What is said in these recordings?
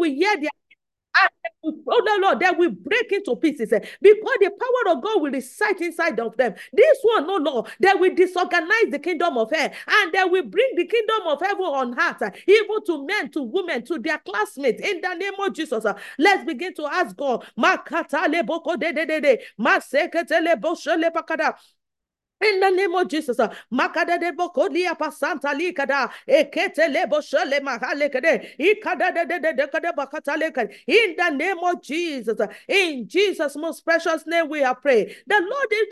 will hear their oh no, Lord, they will break into pieces eh, because the power of God will reside inside of them. This one, no, Lord, they will disorganize the kingdom of hell and they will bring the kingdom of heaven on earth, eh, even to men, to women, to their classmates. In the name of Jesus, eh. let's begin to ask God. In the name of Jesus, uh, Makada de Bokolia Pasanta Likada, Ekete Lebo Shele Mahalekade, Ikada de de de de de Bakataleka. In the name of Jesus, uh, in Jesus' most precious name, we are praying. The Lord is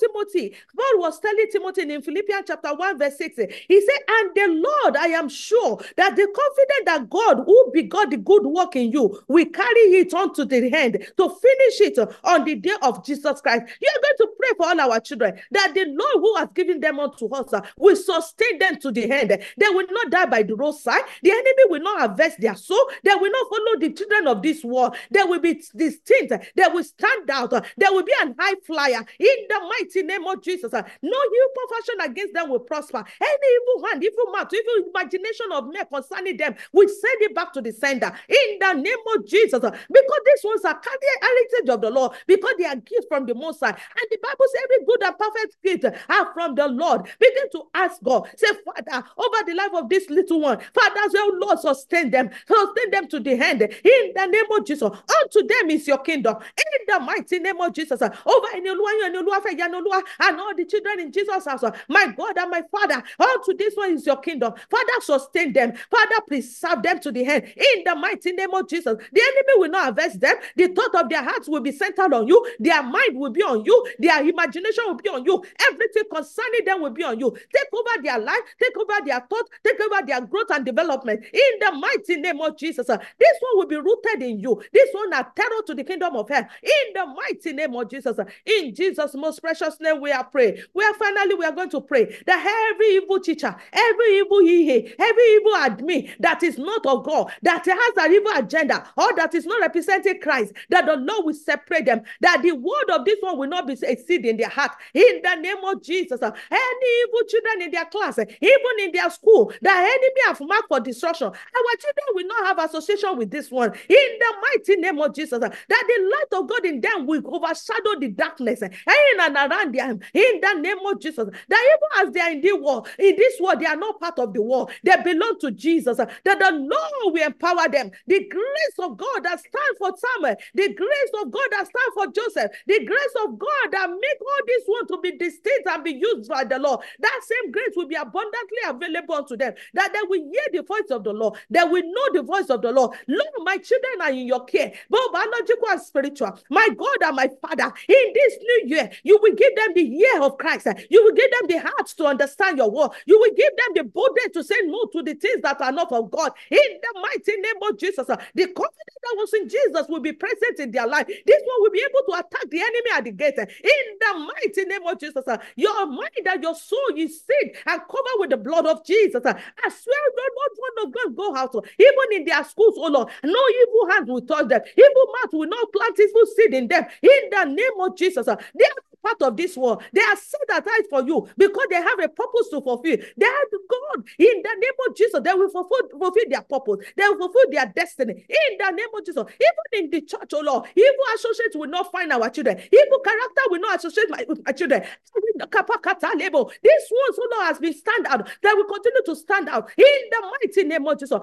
Timothy. God was telling Timothy in Philippians chapter 1, verse 6. He said, And the Lord, I am sure that the confident that God who begot the good work in you will carry it on to the end to finish it on the day of Jesus Christ. You are going to pray for all our children that the Lord who has given them unto us uh, will sustain them to the end. They will not die by the roadside. The enemy will not harvest their soul. They will not follow the children of this world. They will be distinct. They will stand out. They will be an high flyer in the mighty name of Jesus. uh, No evil fashion against them will prosper. Any evil hand, evil mouth, evil imagination of men concerning them, we send it back to the sender in the name of Jesus. uh, Because these ones are carrying heritage of the Lord, because they are gifts from the Most High. And the Bible says every good and perfect gift Uh, are from the Lord. Begin to ask God, say, Father, over the life of this little one, Father, say, oh Lord, sustain them, sustain them to the end in the name of Jesus. Unto them is your kingdom in the mighty name of Jesus. Uh, over in your law, and all the children in Jesus' house, uh, my God and my Father, unto this one is your kingdom. Father, sustain them, Father, preserve them to the end in the mighty name of Jesus. The enemy will not harvest them, the thought of their hearts will be centered on you, their mind will be on you, their imagination will be on you, everything concerning them will be on you. Take over their life, take over their thought, take over their growth and development in the mighty name of Jesus. Uh, This one will be rooted in you. This one are terror to the kingdom of hell in the mighty name of Jesus. Uh, In Jesus' most precious name, we are praying. We are finally we are going to pray that every evil teacher, every evil he, every evil admin that is not of God, that has an evil agenda, or that is not representing Christ, that the Lord will separate them, that the word of this one will not be a seed in their heart. In the name of Jesus, any evil children in their class, even in their school, the enemy have marked for destruction. Our children will not have association with this one. In the mighty name of Jesus, that the light of God in them will overshadow the darkness in and around them. In the name of Jesus, that even as they are in the world, in this world, they are not part of the world. They belong to Jesus. That the Lord will empower them. The grace of God that stands for Samuel, the grace of God that stands for Joseph, the grace of God that make all this one to be distinct and be used by the Lord. That same grace will be abundantly available unto them. That they will hear the voice of the Lord. They will know the voice of the Lord. Lord, my children are in your care, both biological and spiritual. My God and my Father, in this new year, you will give them the ear of Christ. You will give them the heart to understand your word. You will give them the boldness to say no to the things that are not of God. In the mighty name of Jesus, uh, the confidence that was in Jesus will be present in their life. This one will be able to attack the enemy at the gate. In the mighty name of Jesus, uh, your mind that your soul is sealed and cover with the blood of Jesus. I swear, not one of God go out, even in their schools, oh Lord, no evil hand will touch them. Evil mouth will not plant evil seed in them. In the name of Jesus, they part of this world. They are set aside for you because they have a purpose to fulfill. They are God. In the name of Jesus, they will fulfill, fulfill their purpose. They will fulfill their destiny. In the name of Jesus, even in the church, oh Lord, evil associates will not find our children. Evil character will not associate my, with my children. This one, so Lord, has been stand out. They will continue to stand out in the mighty name of Jesus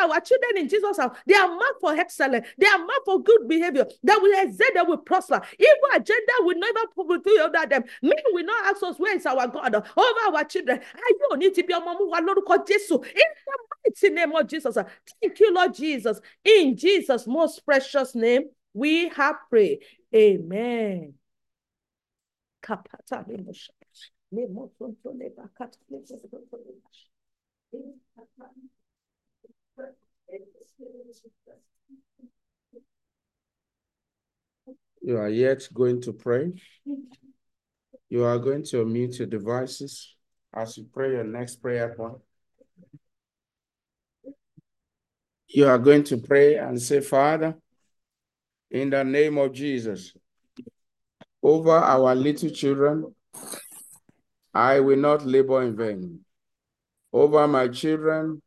our children in Jesus' house, they are marked for excellence. They are marked for good behavior. They will excel, they will prosper. Evil agenda will never fulfill over them. Men will not ask us, where is our God over our children? I don't need to be a mom who are Jesus. In the mighty name of Jesus. Thank you, Lord Jesus. In Jesus' most precious name, we have prayed. Amen. Kapata lemosha. Lemosonto lebakata lemosonto. You are yet going to pray. You are going to mute your devices as you pray your next prayer point. You are going to pray and say, Father, in the name of Jesus, over our little children, I will not labor in vain. Over my children,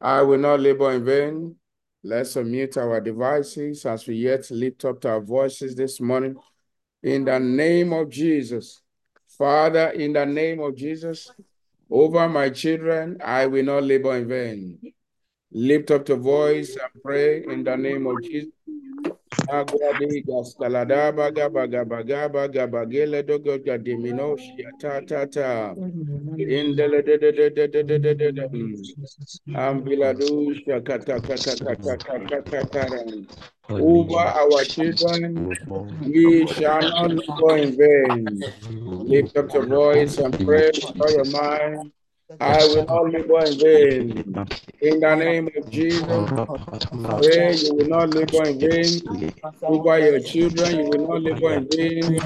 I will not labor in vain. Let's unmute our devices as we yet lift up our voices this morning. In the name of Jesus. Father, in the name of Jesus, over my children, I will not labor in vain. Lift up the voice and pray in the name of Jesus. Agwadi gaskalada baga baga baga baga bagele dogo gadimino shiata tata. Indele de de de de de de de de de. Ambiladu shakata kata kata kata kata. Over our children, we shall not labor in vain. Lift up your voice and pray with all your mind. I will not labor in vain. In the name of Jesus, pray you will not labor in vain. Over your children, you will not labor in vain.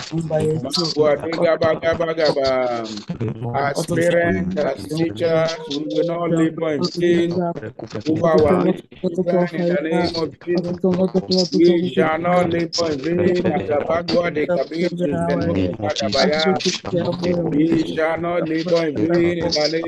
As parents, as teachers, we will not labor in vain. Over our children, in the name of Jesus, we shall not labor in vain. Atabagwa de Kabiru, Zeno, Kadabaya. We shall not labor in vain in the name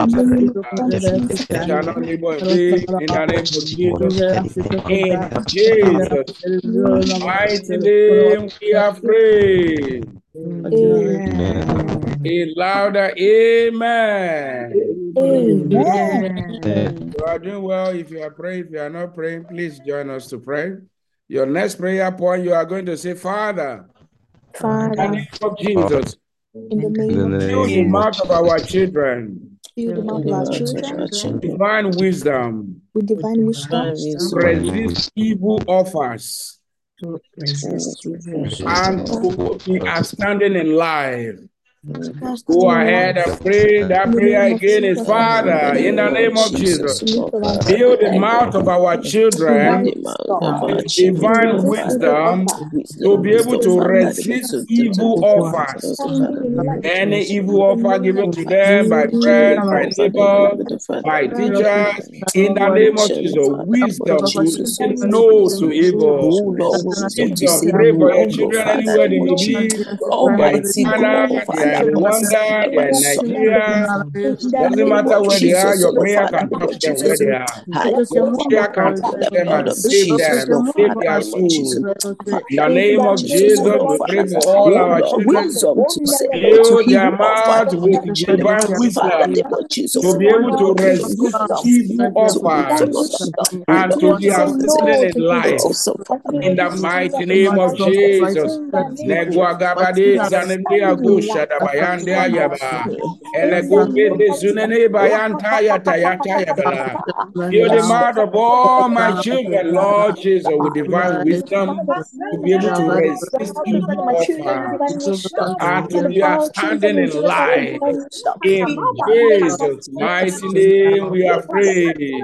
susano. We shall not labor in the name of Jesus. In Jesus' mighty name we are praying. A louder amen. Amen. You are doing well. If you are praying, if you are not praying, please join us to pray. Your next prayer point, you are going to say, Father, in the name of Jesus, in the name of fill the mouth of our children, fill the mouth of our children? divine wisdom, with divine wisdom? resist evil offers, and to be outstanding in life. Go ahead and pray. That prayer again is Father, in the name of Jesus, fill the mouth of our children with divine wisdom to be able to resist evil offers. Any evil offer given to them by friends, by neighbors, by teachers, in the name of Jesus, wisdom to say no to evil. Wisdom, pray for your children anywhere they may be. In Ghana, they Rwanda, they are in Nigeria. Doesn't matter where they are, your prayer can touch them where they are. Your prayer can touch them and save them, save their soul. In the name of Jesus, we pray for all our children. Fill their mouth with divine wisdom to be able to resist evil offers and to be outstanding in life. In the mighty name of Jesus. Negwagabade zanende agusha dabayande ayaba. Elegogede zunene bayanta yata yata yabala. Fill the mouth of all my children, Lord Jesus, with divine wisdom to be able to resist evil offers and to be outstanding in life. In Jesus' mighty name, we are praying.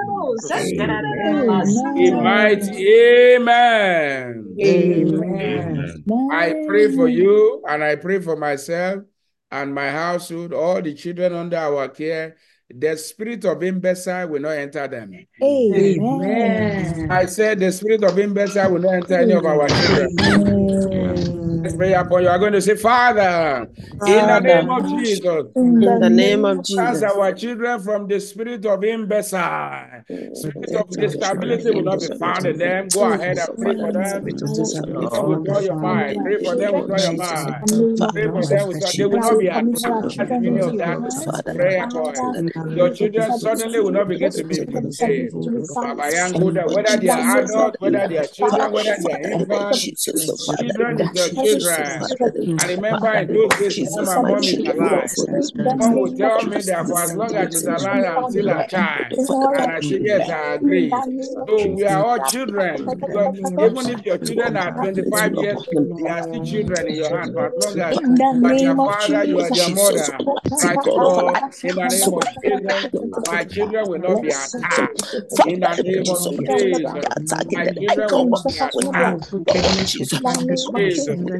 In mighty Amen. Amen. I pray for you and I pray for myself and my household, all the children under our care. The spirit of imbecile will not enter them. Amen. I said the spirit of imbecile will not enter any of our children. The prayer point, you. Are going to say, Father, in the name of Jesus, In In the name of cleanse Jesus. our children from the spirit of imbecile. Spirit of disability will not be found in them. Go ahead and pray for them. Pray for them with all your mind. Pray for them with all your mind. Pray for them with all, they will not be attacked by any of that. Prayer point. Your children suddenly will not begin to misbehave. Baba Yankuda, whether they are adults, whether they are children, whether they are infants, children is your children. And remember, in those days, when my mom is alive, mom would tell me that for as long as she's alive, I'm still a child. And I say, yes, I agree. So we are all children. Because even if your children are 25 years, they are still children in your hand. For as long as In you are their name of father, you are their mother. Right, Lord, in the name of Jesus, my children will not be attacked. In the name of Jesus, my children will not be attacked.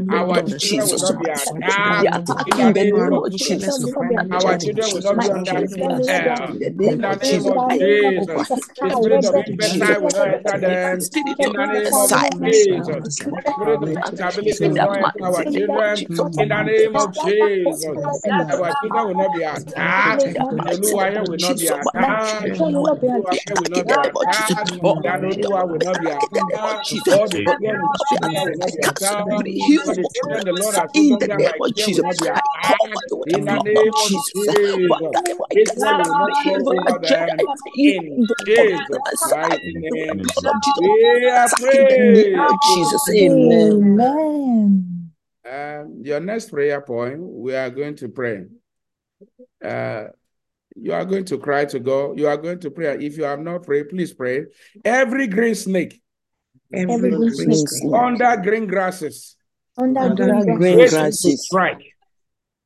Our children will not be attacked. In the name of Jesus, our children will not be under spell. In the name of Jesus, the spirit of imbecile will not enter them. In the name of Jesus, the spirit of disability will not enter our children. In the name of Jesus, our children will not be attacked. Will not be attacked. Will not be attacked. Will not be attacked. All the children will not be attacked. All the children the Lord has put under my care will not be attacked. In the name of Jesus, Israel will not fall over them. In Jesus' mighty name, we are praying. Jesus, amen. Amen. Um, your next prayer point, we are going to pray. Uh, you are going to cry to God. You are going to pray. If you have not prayed, please pray. Every green snake Every green snake under green grasses, under Under green green waiting to grasses. strike.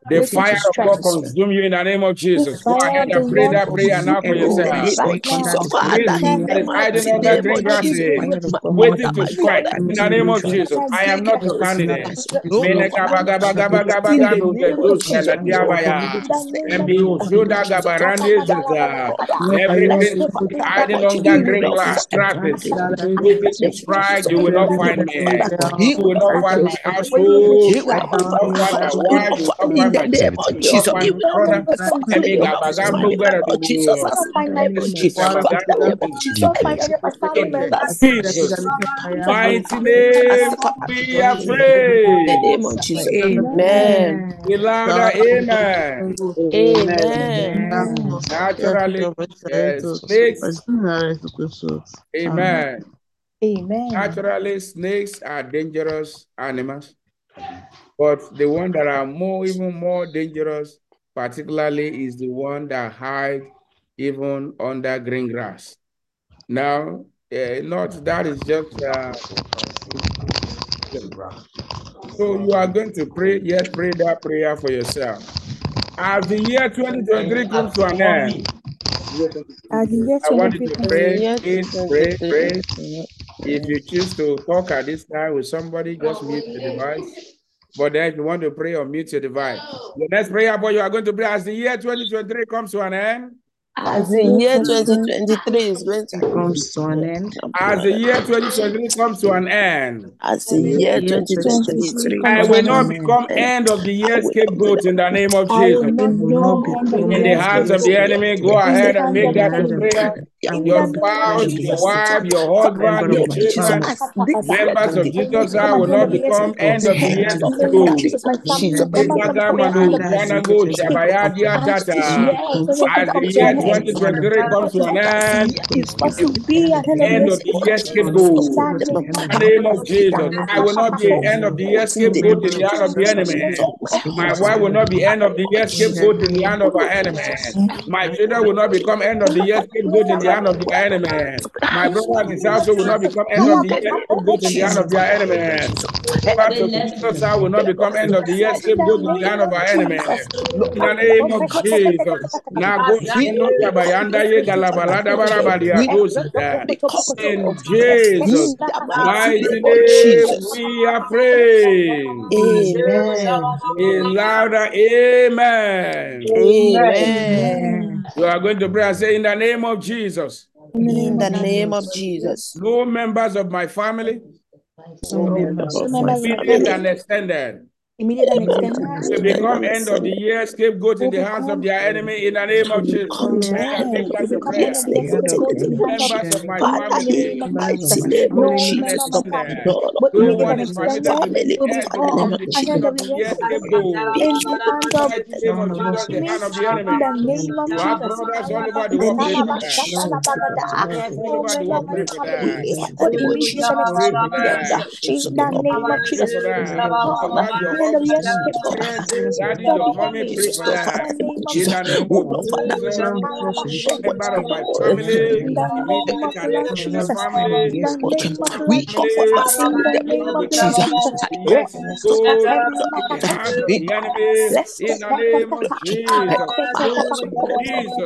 The fire of. God consume you in the name of Jesus. Go ahead and pray that prayer now for yourself. name of Jesus, Father, Green in that is the hiding mighty under name green of grasses, waiting to strike in the name of Jesus. I am not to stand in it. Mene gaba gaba gaba gaba gaba de dos na diabaya. And be usuda gabarande zeza. Every green snake hiding under green glass grasses, waiting to strike. You will not find me. You will not find my household. You will not find my wife. You will not in find the name of You Jesus, my brother. And be Jesus, my family members. Jesus' mighty name, name of Jesus, amen. A amen. Amen. Naturally, snakes, amen. Amen. Naturally, snakes are dangerous animals, but the one that are more, even more dangerous, particularly, is the one that hide even under green grass. Now, uh, not that is just. Uh, so you are going to pray, yes, pray that prayer for yourself. As the year 2023 comes to an end, As the year I want you to 2023 pray, please pray, 2023. pray. If you choose to talk at this time with somebody, just mute the device. But then if you want to pray or mute your device. Oh. The next prayer point you are going to pray as the year 2023 comes to an end. As the year 2023 is going to comes to an end. As the year 2023 comes to an end. as the year 2023 I will not become end. end of the year scapegoat in the name of Jesus. not will know not end of become the In the hands of the enemy, go ahead and make that prayer. Your spouse, your wife, your husband, your children, members of Jesus I will not become end of the year In the scapegoat. Jesus, my family, my members of the Ibagamano, end the year Janago, scapegoat. Shabayadia, As this Tata. year is going As to come the year an end. 2023 comes to an end, It's going to be end of the end year of the year scapegoat. In the name of Jesus, I will not be end of the year scapegoat in the hand of the enemy. My wife will not be end of the year scapegoat in the hand of our enemy. My children will not become end of the year scapegoat in the hand of their enemy. My brother and his household will not become end of the year scapegoat the hand of their enemy. Jesus I will not become end of the year scapegoat in the hand of our enemy. In the name of Jesus. Nago Shino Yabayanda Ye Galabalada Barabadia Dosita. In Jesus' mighty name, we are praying. Amen. A louder amen. Amen. You are going to pray and say, In the name of Jesus, In the name of name of Jesus, no members of my family So members of Immediate and family, extended. Immediate and We extended, become end of the year scapegoat in the will hands of their enemy in the name of Jesus. Amen. Take that We to become prayer. end of the year scapegoat in the hands of Members of my Father, in the family, name of mighty Jesus. name No of immediate and member of Jesus, my family, extended. Lord, but No immediate one and in my family that extended will be will end of become the an beginning end of of the the year year scapegoat scapegoat. in the hands of Mighty name of Jesus, the hand of the enemy. in the name of You have Jesus. brothers all over in the the world pray name for of that. Jesus. Brothers all No over the member of world my pray for family, that. We but immediate and Pray for extended that. in the name of Pray Jesus for will that. become Over your an end of the year husband, scapegoat children, daddy, your mommy, pray for that. The name of In the Jesus. name Oh of Lord, Father, Jesus, member of my family, In the name immediate of the and Lord extended Jesus. family, In the name of the we Lord call for family, Jesus. us In the in the will name name of of the become Lord Jesus. end Jesus. the year Oh, good Every in the hands of we the enemy. In the name of Jesus,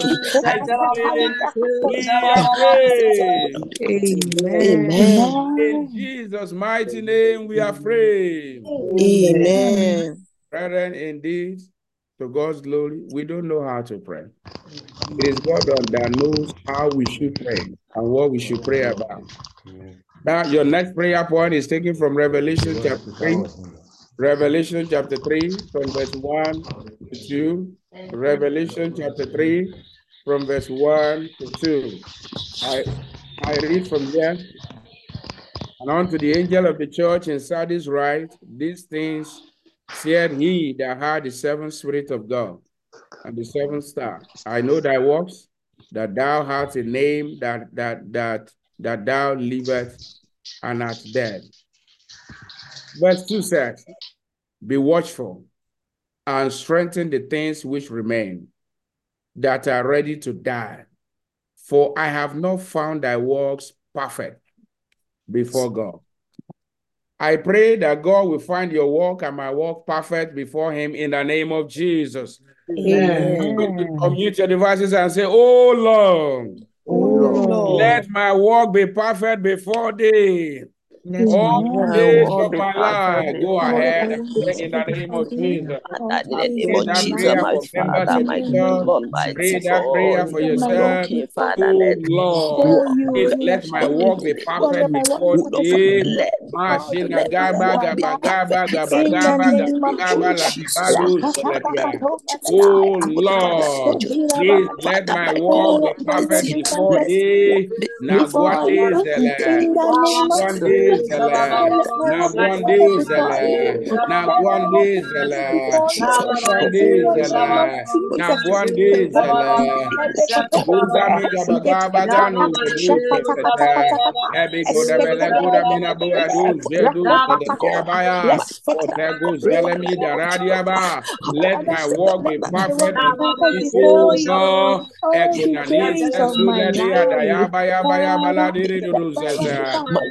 Jesus' mighty name, are praying. Amen. In Jesus' mighty name, we are praying. Amen. Brethren, indeed, to God's glory, we don't know how to pray. It is God that knows how we should pray and what we should pray about. Now, your next prayer point is taken from Revelation chapter 3. Revelation chapter 3, from verse 1 to 2. Revelation chapter 3, from verse 1 to 2. I, I read from here. And unto the angel of the church in Sardis write, These things said he that had the seven spirit of God and the seven star. I know thy works, that thou hast a name that that that that thou livest and art dead. Verse 2 says, Be watchful and strengthen the things which remain that are ready to die. For I have not found thy works perfect before God. I pray that God will find your work and my work perfect before him in the name of Jesus. Amen. Unmute your devices and say, Oh Lord, Oh Lord. let my work be perfect before thee. All the Amen. days Lord, of be my go ahead I and want pray to in the name of. Jesus. In the the name of Pray of my that Jesus, prayer my for members Father, of In my the the good name church. of Lord, Pray that prayer for Let my King work of yourself. be King, Father, perfect Oh Lord, you, please let my Jesus. in work the be name of Lord, let perfect my Jesus. work be before Oh, Lord, perfect Father, thee. before let, God. Mashina let my In gaba work my be gaba gaba gaba In before the gaba gaba Oh, gaba la Jesus. Jesus, gibadu my God, shalatia. Jesus, Oh Rakatakatonakataya. oh, Father, Lord, let please let my my work Oh, be perfect your mighty God, before perfect let my work thee. be before Nagwande you. perfect in the zele. In name the of name of Jesus. Nagwande Jesus. zele. Let my work be perfect before you. zele. Let my work Nagwande be perfect zele. before you. Nagwande In the name of zele. Jesus. Nagwande zele. Gudami gabagaba ganu zedu sesete. Ebi godabele godamina bora du zedu sedekiabaya. Otegu zelemi daradiaba. Let my work be My work perfect be before perfect thee, before O you God. let dudu my work be sese. perfect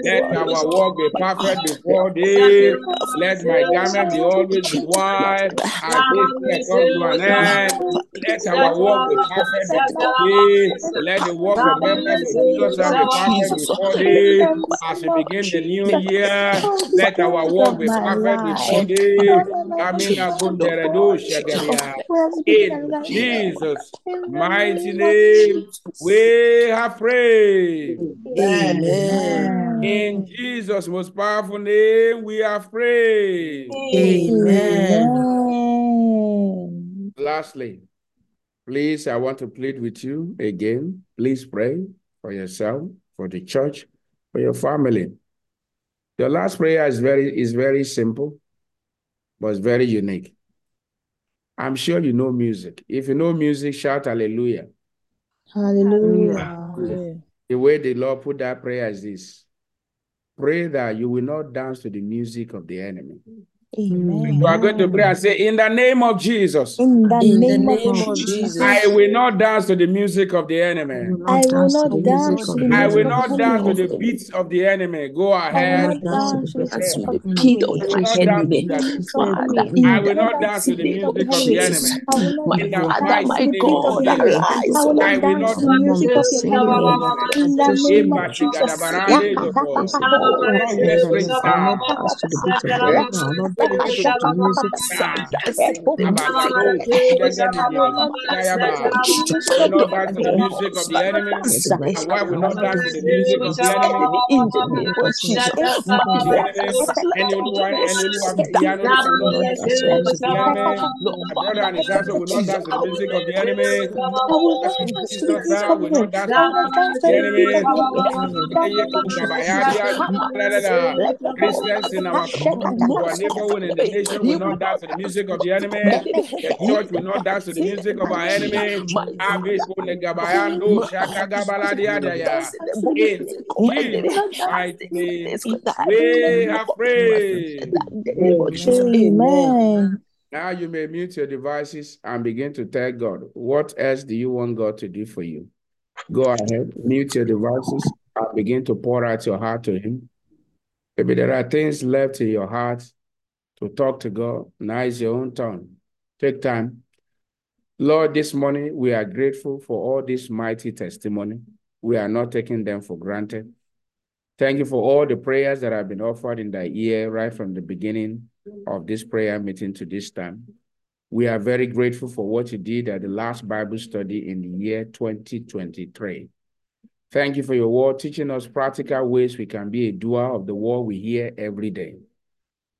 Let before our you. work be perfect before thee. Let my garment be always white as this year come to an end. Let our work be perfect before thee. Let the work of in the members of name Jesus be of perfect Jesus. Jesus. before thee. As we begin the new year, let our days work of be perfect before thee. Lord, let my work be Amina perfect gunderedu before you. shegeria. Wherever begin In Jesus' mighty name of name, Jesus. we have prayed. Amen. In Jesus' most powerful name, we are prayed. Amen. Amen. Lastly, please, I want to plead with you again. Please pray for yourself, for the church, for your family. The last prayer is very is very simple, but it's very unique. I'm sure you know music. If you know music, shout hallelujah. Hallelujah. The way the Lord put that prayer is this. Pray that you will not dance to the music of the enemy. Amen. You are going to pray and say, In the name of Jesus, In the In the name of name of Jesus, I will not dance to the music of the enemy. I will not dance to the I will not dance dance to the beats of the enemy. Go I will ahead. not dance to the dance of the the enemy. of I will not dance To to the the of the enemy. I will not not dance dance to to the the mighty beat name of the music of of the enemy. Jesus, enemy. I will not my In the Father, my name of of God. Jesus. I will not dance to the music of the music of the enemy. enemy. In the name of Jesus. shigadabarande zobo. Yakatapakato. Strong and desperate Rakatapakata. time. begin to Shaka dance. Abagado, Shagadidiya, Dayaba. We not dance the music of the enemy. And why we not dance the music of the enemy? in the name of Jesus. Anyone, anyone, piano, will not dance the music of the enemy. My brother and his household will not dance the music of the enemy. Jesus now will not dance the music of the enemy. Eye kugabayadia, lalala. Christians in our our in the nation will not dance to the music of the enemy. The church will not dance to the music of our enemy. Abe kulegabayando, shakagabaladiadaya. In Jesus' mighty name, we have prayed. Amen. Now you may mute your devices and begin to tell God, what else do you want God to do for you? Go ahead, mute your devices and begin to pour out your heart to Him. Maybe there are things left in your heart to talk to God. Now is your own turn. Take time. Lord, this morning we are grateful for all this mighty testimony. We are not taking them for granted. Thank you for all the prayers that have been offered in the year right from the beginning of this prayer meeting to this time. We are very grateful for what you did at the last Bible study in the year 2023. Thank you for your word, teaching us practical ways we can be a doer of the word we hear every day.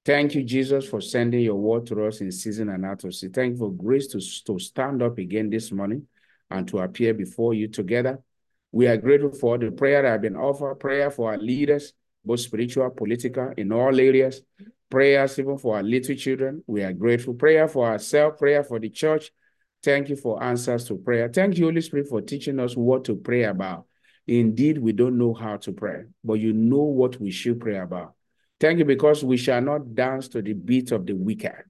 Thank you, Jesus, for sending your word to us in season and out of season. Thank you for grace to, to stand up again this morning and to appear before you together. We are grateful for the prayer that have been offered, prayer for our leaders, both spiritual, political, in all areas, prayers even for our little children. We are grateful. Prayer for ourselves, prayer for the church. Thank you for answers to prayer. Thank you, Holy Spirit, for teaching us what to pray about. Indeed, we don't know how to pray, but you know what we should pray about. Thank you because we shall not dance to the beat of the wicked.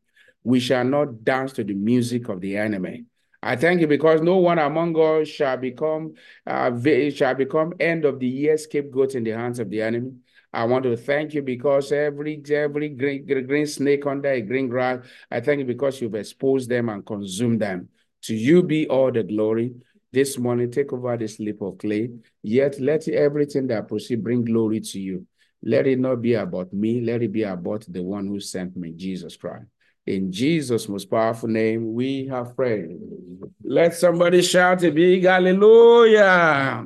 We shall not dance to the music of the enemy. I thank you because no one among us shall become uh, shall become end of the year scapegoat in the hands of the enemy. I want to thank you because every every green, green snake under a green grass, I thank you because you've exposed them and consumed them. To you be all the glory. This morning, take over this lip of clay. Yet let everything that proceed bring glory to you. Let it not be about me. Let it be about the one who sent me, Jesus Christ. In Jesus' most powerful name, we have prayed. Let somebody shout a big hallelujah.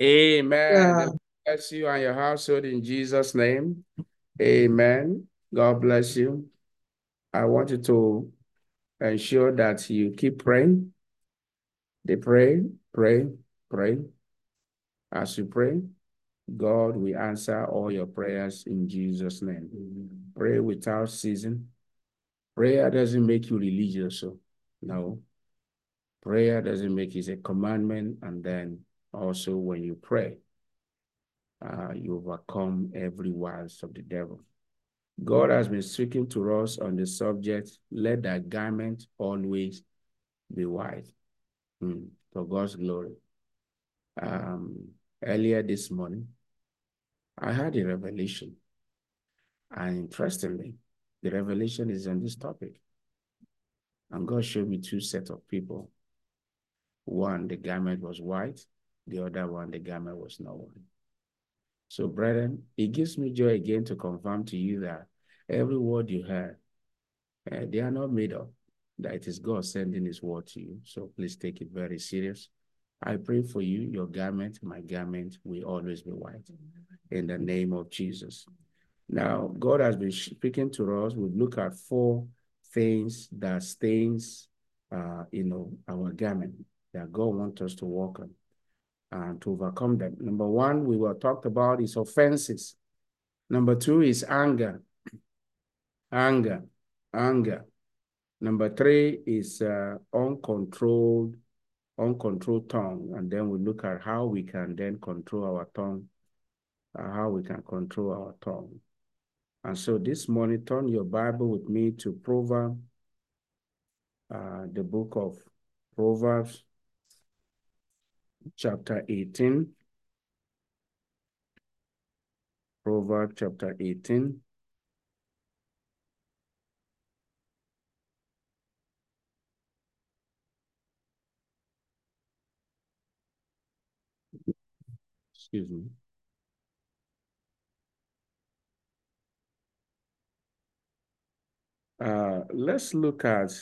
Amen. Yeah. Bless you and your household in Jesus' name. Amen. God bless you. I want you to ensure that you keep praying. They pray, pray, pray. As you pray, God will answer all your prayers in Jesus' name. Pray without ceasing. Prayer doesn't make you religious, so no. Prayer doesn't make it a commandment, and then also when you pray, uh, you overcome every wiles of the devil. God has been speaking to us on the subject, let thy garment always be white mm, for God's glory. Um, earlier this morning, I had a revelation. And interestingly, the revelation is on this topic. And God showed me two sets of people. One, the garment was white. The other one, the garment was not white. So, brethren, it gives me joy again to confirm to you that every word you heard, uh, they are not made up, that it is God sending his word to you. So please take it very serious. I pray for you, your garment, my garment will always be white. In the name of Jesus. Now, God has been speaking to us. We look at four things that stains, uh, you know, our garment that God wants us to walk on and to overcome them. Number one, we were talked about is offenses. Number two is anger, anger, anger. Number three is uh, uncontrolled, uncontrolled tongue, and then we look at how we can then control our tongue, uh, how we can control our tongue. And so this morning, turn your Bible with me to Proverbs, uh, the book of Proverbs, chapter 18. Proverbs chapter 18. Excuse me. Uh, let's look at.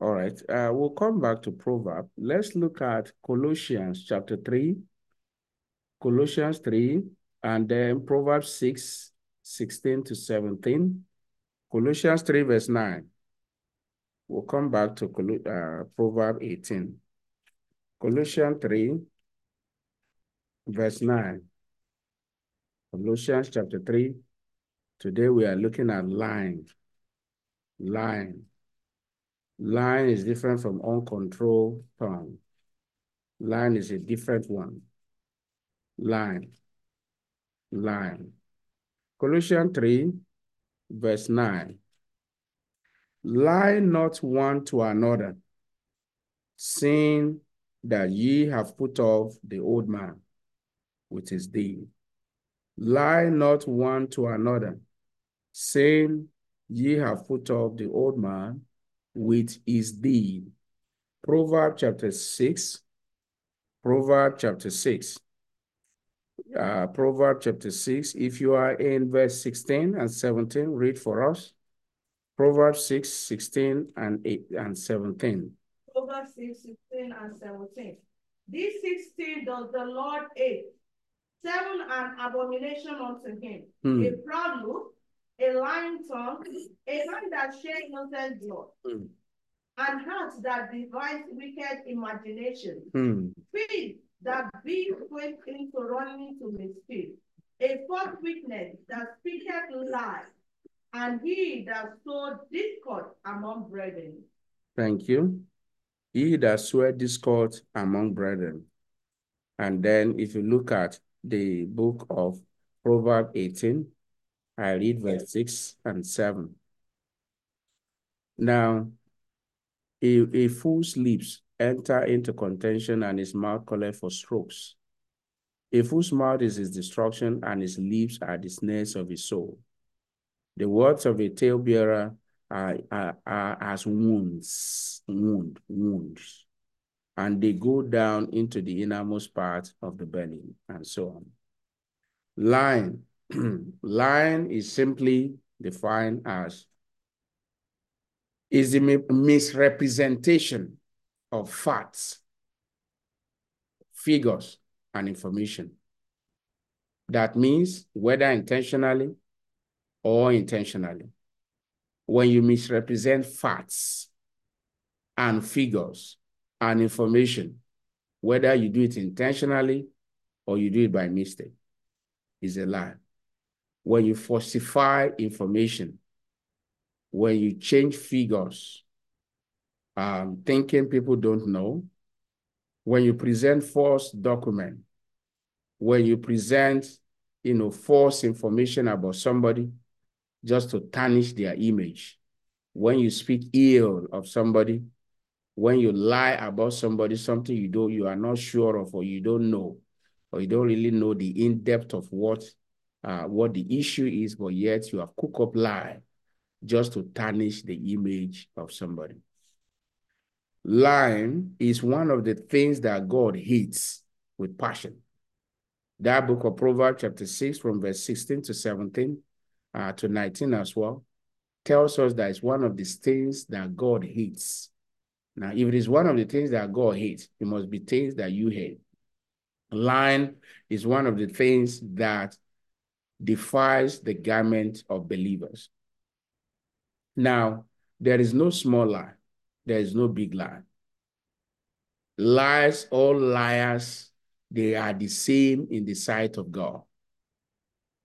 All right, uh, we'll come back to Proverb. Let's look at Colossians chapter 3, Colossians 3, and then Proverbs 6, 16 to 17. Colossians 3, verse 9. We'll come back to uh, Proverb 18. Colossians 3, verse 9. Colossians chapter 3. Today we are looking at lying. Lying. Lying is different from uncontrolled tongue. Lying is a different one. Lying. Lying. Colossians 3, verse 9. Lie not one to another, seeing that ye have put off the old man with his deed. Lie not one to another, saying, Ye have put off the old man with his deed. Proverb chapter 6. Proverb chapter 6. Uh, Proverb chapter 6. If you are in verse 16 and 17, read for us. Proverbs 6, 16 and 8 and 17. Proverbs 6, 16 and 17. These 16 does the Lord hate, seven an abomination unto him, Hmm. a proud look, a lying tongue, a hand that shed innocent blood, Hmm. and heart that devise wicked imagination, Hmm. feet that be quick into running to mischief, a false witness that speaketh lie, and he that sowed discord among brethren. Thank you. He that swear discord among brethren. And then if you look at the book of Proverbs 18, I read verse 6 and 7. Now, a, a fool's lips enter into contention and his mouth calleth for strokes. A fool's mouth is his destruction and his lips are the snares of his soul. The words of a talebearer are, are, are as wounds, wound, wounds, and they go down into the innermost part of the belly, and so on. Lying. Lying is simply defined as is the misrepresentation of facts, figures, and information. That means whether intentionally or intentionally. When you misrepresent facts and figures and information, whether you do it intentionally or you do it by mistake, is a lie. When you falsify information, when you change figures, um, thinking people don't know, when you present false document, when you present, you know, false information about somebody just to tarnish their image, when you speak ill of somebody, when you lie about somebody, something you don't, you are not sure of, or you don't know, or you don't really know the in depth of what, uh, what the issue is, but yet you have cooked up lie just to tarnish the image of somebody. Lying is one of the things that God hates with passion. That book of Proverbs, chapter 6, from verse 16 to 17 uh, to 19 as well, tells us that it's one of the things that God hates. Now, if it is one of the things that God hates, it must be things that you hate. Lying is one of the things that defies the garment of believers. Now, there is no small lie, there is no big lie. Lies, all liars, they are the same in the sight of God.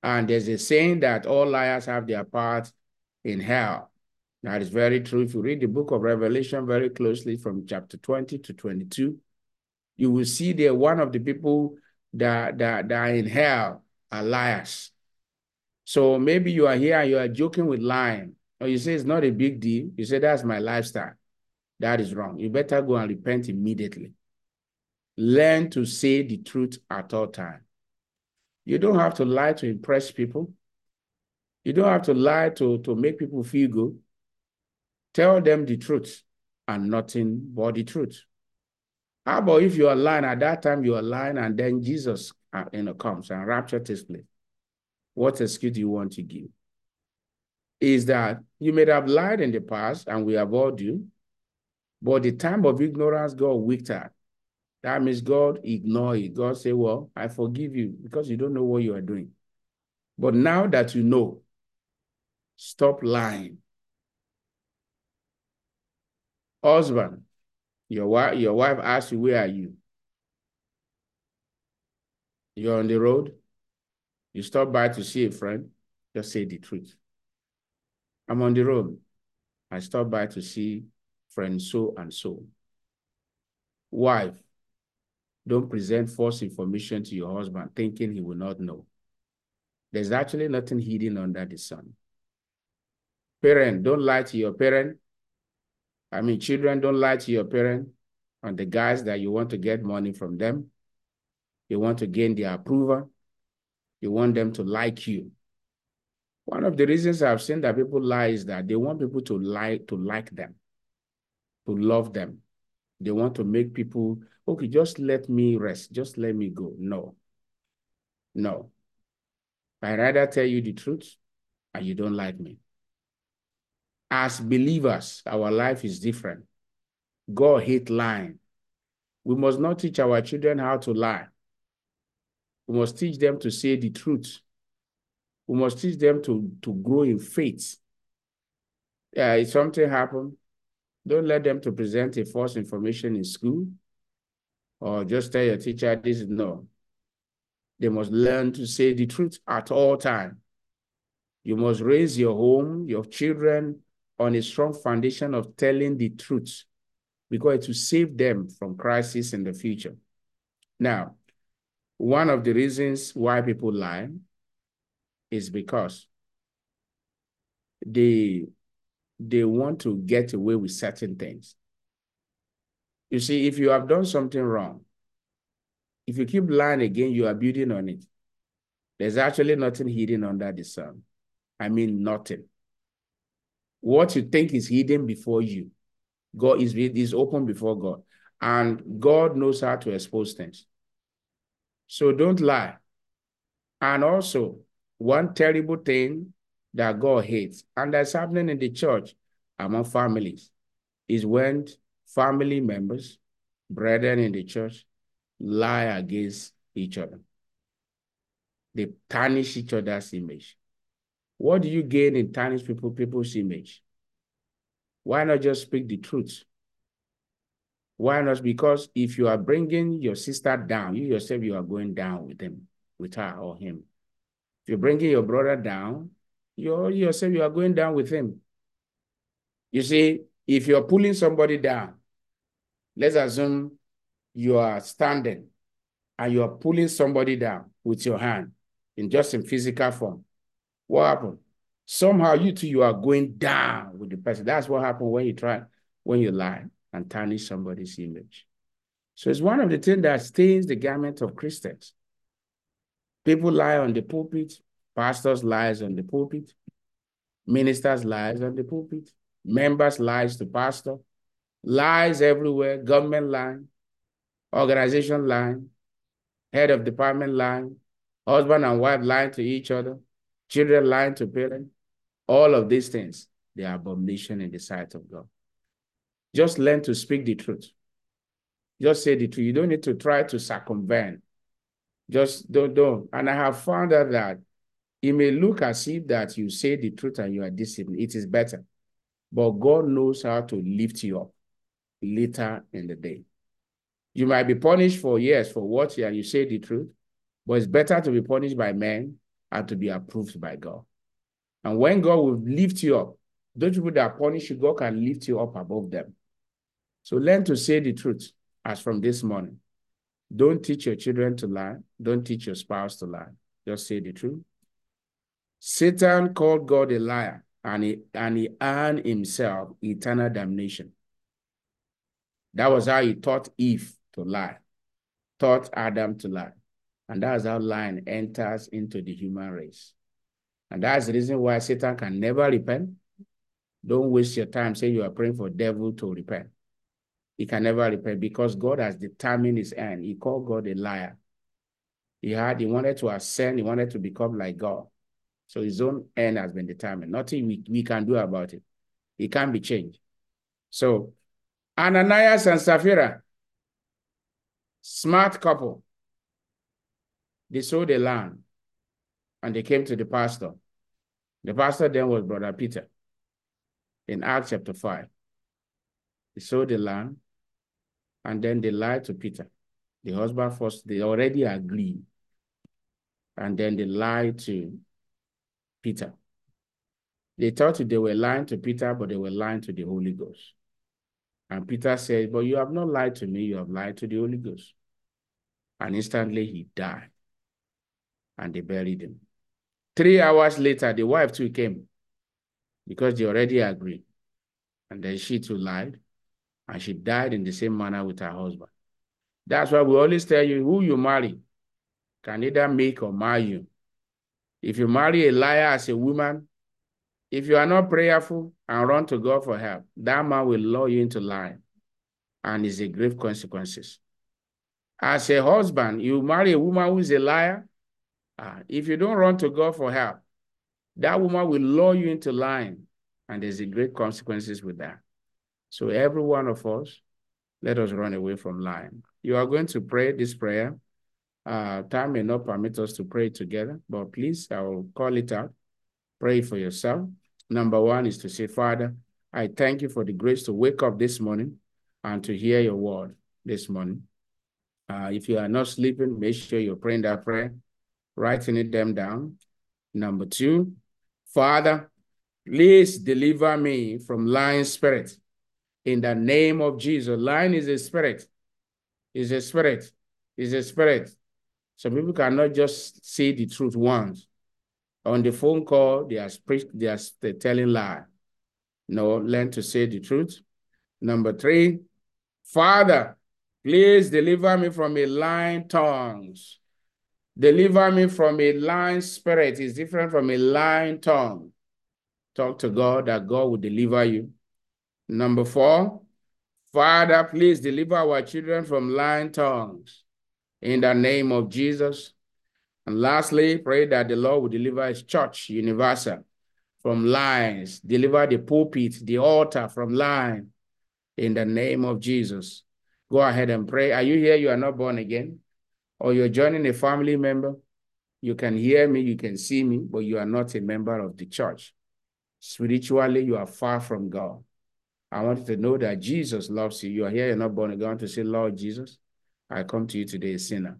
And there's a saying that all liars have their part in hell. That is very true. If you read the book of Revelation very closely from chapter 20 to 22, you will see there one of the people that, that, that are in hell are liars. So maybe you are here and you are joking with lying, or you say it's not a big deal. You say that's my lifestyle. That is wrong. You better go and repent immediately. Learn to say the truth at all times. You don't have to lie to impress people. You don't have to lie to, to make people feel good. Tell them the truth and nothing but the truth. How about if you are lying at that time, you are lying, and then Jesus uh, you know, comes and rapture takes place? What excuse do you want to give? is that you may have lied in the past, and we have all do, but the time of ignorance God winked at. That means God ignore it. God say, well, I forgive you because you don't know what you are doing. But now that you know, stop lying. Husband, your wife, your wife asks you, where are you? You're on the road. You stop by to see a friend. Just say the truth. I'm on the road. I stop by to see friend so and so. Wife, don't present false information to your husband thinking he will not know. There's actually nothing hidden under the sun. Parent, don't lie to your parent. I mean, children, don't lie to your parent on the guys that you want to get money from them. You want to gain their approval. You want them to like you. One of the reasons I've seen that people lie is that they want people to like to like them, to love them. They want to make people, okay, just let me rest, just let me go. No. No. I rather tell you the truth and you don't like me. As believers, our life is different. God hate lying. We must not teach our children how to lie. We must teach them to say the truth. We must teach them to, to grow in faith. Uh, if something happen, don't let them to present a false information in school or just tell your teacher this is no. They must learn to say the truth at all time. You must raise your home, your children on a strong foundation of telling the truth because it will save them from crisis in the future. Now, one of the reasons why people lie is because they they want to get away with certain things. You see, if you have done something wrong, if you keep lying again, you are building on it. There's actually nothing hidden under the sun. I mean, nothing. What you think is hidden before you, God is, is open before God. And God knows how to expose things. So don't lie. And also, one terrible thing that God hates, and that's happening in the church among families, is when family members, brethren in the church, lie against each other. They tarnish each other's image. What do you gain in tarnish people, people's image? Why not just speak the truth? Why not? Because if you are bringing your sister down, you yourself, you are going down with him, with her or him. If you're bringing your brother down, you yourself, you are going down with him. You see, if you're pulling somebody down, let's assume you are standing and you are pulling somebody down with your hand in just in physical form. What happened? Somehow you two, you are going down with the person. That's what happened when you try, when you lie and tarnish somebody's image. So it's one of the things that stains the garment of Christians. People lie on the pulpit, pastors lies on the pulpit, ministers lies on the pulpit, members lies to pastor, lies everywhere, government line, organization line, head of department line, husband and wife lying to each other, children lying to parents, all of these things, they are abomination in the sight of God. Just learn to speak the truth. Just say the truth. You don't need to try to circumvent. Just don't, don't. And I have found out that it may look as if that you say the truth and you are disciplined. It is better. But God knows how to lift you up later in the day. You might be punished for years for what you, you say the truth, but it's better to be punished by men and to be approved by God. And when God will lift you up, those people that punish you, God can lift you up above them. So learn to say the truth as from this morning. Don't teach your children to lie. Don't teach your spouse to lie. Just say the truth. Satan called God a liar and he, and he earned himself eternal damnation. That was how he taught Eve to lie, taught Adam to lie. And that's how lying enters into the human race. And that's the reason why Satan can never repent. Don't waste your time saying you are praying for devil to repent. He can never repent because God has determined his end. He called God a liar. He had, he wanted to ascend, he wanted to become like God. So his own end has been determined. Nothing we, we can do about it. It can't be changed. So Ananias and Sapphira, smart couple, they sold the land and they came to the pastor. The pastor then was Brother Peter in Acts chapter 5. They sold the land and then they lied to Peter. The husband first, they already agreed. And then they lied to Peter. They thought they were lying to Peter, but they were lying to the Holy Ghost. And Peter said, But you have not lied to me, you have lied to the Holy Ghost. And instantly he died. And they buried him. Three hours later, the wife too came because they already agreed. And then she too lied. And she died in the same manner with her husband. That's why we always tell you who you marry can either make or mar you. If you marry a liar as a woman, if you are not prayerful and run to God for help, that man will lure you into lying and it's a grave consequences. As a husband, you marry a woman who is a liar. Uh, if you don't run to God for help, that woman will lure you into lying and there's a great consequences with that. So every one of us, let us run away from lying. You are going to pray this prayer. Uh, time may not permit us to pray together, but please, I will call it out. Pray for yourself. Number one is to say, Father, I thank you for the grace to wake up this morning and to hear your word this morning. Uh, if you are not sleeping, make sure you're praying that prayer, writing it them down. Number two, Father, please deliver me from lying spirit in the name of Jesus. Lying is a spirit, is a spirit, is a spirit. Some people cannot just say the truth once. On the phone call, they are, they are they're telling lie. No, learn to say the truth. Number three, Father, please deliver me from a lying tongues. Deliver me from a lying spirit. It's different from a lying tongue. Talk to God that God will deliver you. Number four, Father, please deliver our children from lying tongues in the name of Jesus. And lastly, pray that the Lord will deliver his church universal from lies, deliver the pulpit, the altar from lying in the name of Jesus. Go ahead and pray. Are you here? You are not born again? Or you're joining a family member? You can hear me, you can see me, but you are not a member of the church. Spiritually, you are far from God. I want you to know that Jesus loves you. You are here, you're not born again. To say, Lord Jesus, I come to you today a sinner.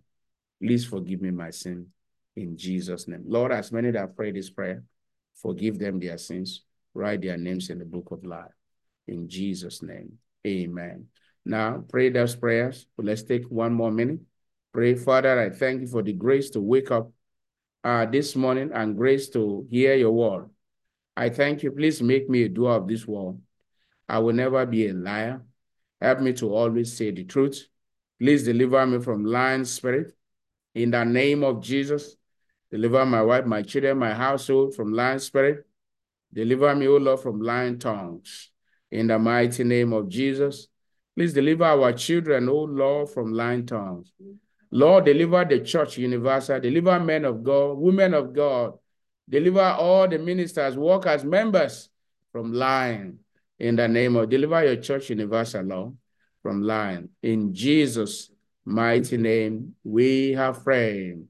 Please forgive me my sin in Jesus' name. Lord, as many that pray this prayer, forgive them their sins. Write their names in the book of life. In Jesus' name, amen. Now, pray those prayers. Let's take one more minute. Pray, Father, I thank you for the grace to wake up uh, this morning and grace to hear your word. I thank you. Please make me a doer of this word. I will never be a liar. Help me to always say the truth. Please deliver me from lying spirit. In the name of Jesus, deliver my wife, my children, my household from lying spirit. Deliver me, O Lord, from lying tongues. In the mighty name of Jesus, please deliver our children, O Lord, from lying tongues. Lord, deliver the church universal, deliver men of God, women of God, deliver all the ministers, workers, members from lying. In the name of, deliver your church universal, Lord, from lying. In Jesus' mighty name, we have prayed.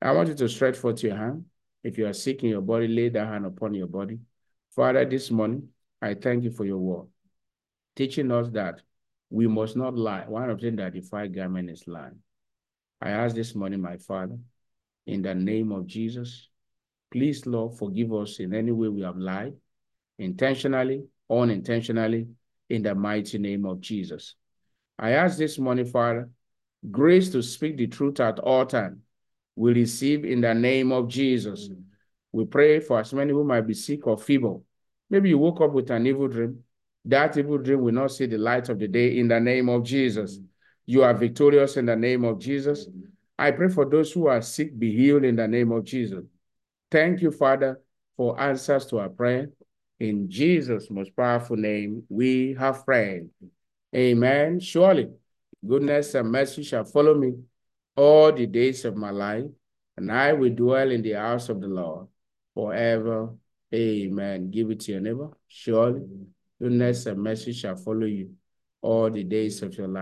I want you to stretch forth your hand. If you are sick in your body, lay that hand upon your body. Father, this morning, I thank you for your word, teaching us that we must not lie. One of the things that defy garment is lying. I ask this morning, my Father, in the name of Jesus, please, Lord, forgive us in any way we have lied, intentionally, unintentionally, in the mighty name of Jesus. I ask this morning, Father, grace to speak the truth at all times. We receive in the name of Jesus. We pray for as many who might be sick or feeble. Maybe you woke up with an evil dream. That evil dream will not see the light of the day in the name of Jesus. You are victorious in the name of Jesus. I pray for those who are sick, be healed in the name of Jesus. Thank you, Father, for answers to our prayer. In Jesus' most powerful name, we have prayed. Amen. Surely, goodness and mercy shall follow me all the days of my life, and I will dwell in the house of the Lord forever. Amen. Give it to your neighbor. Surely, goodness and mercy shall follow you all the days of your life.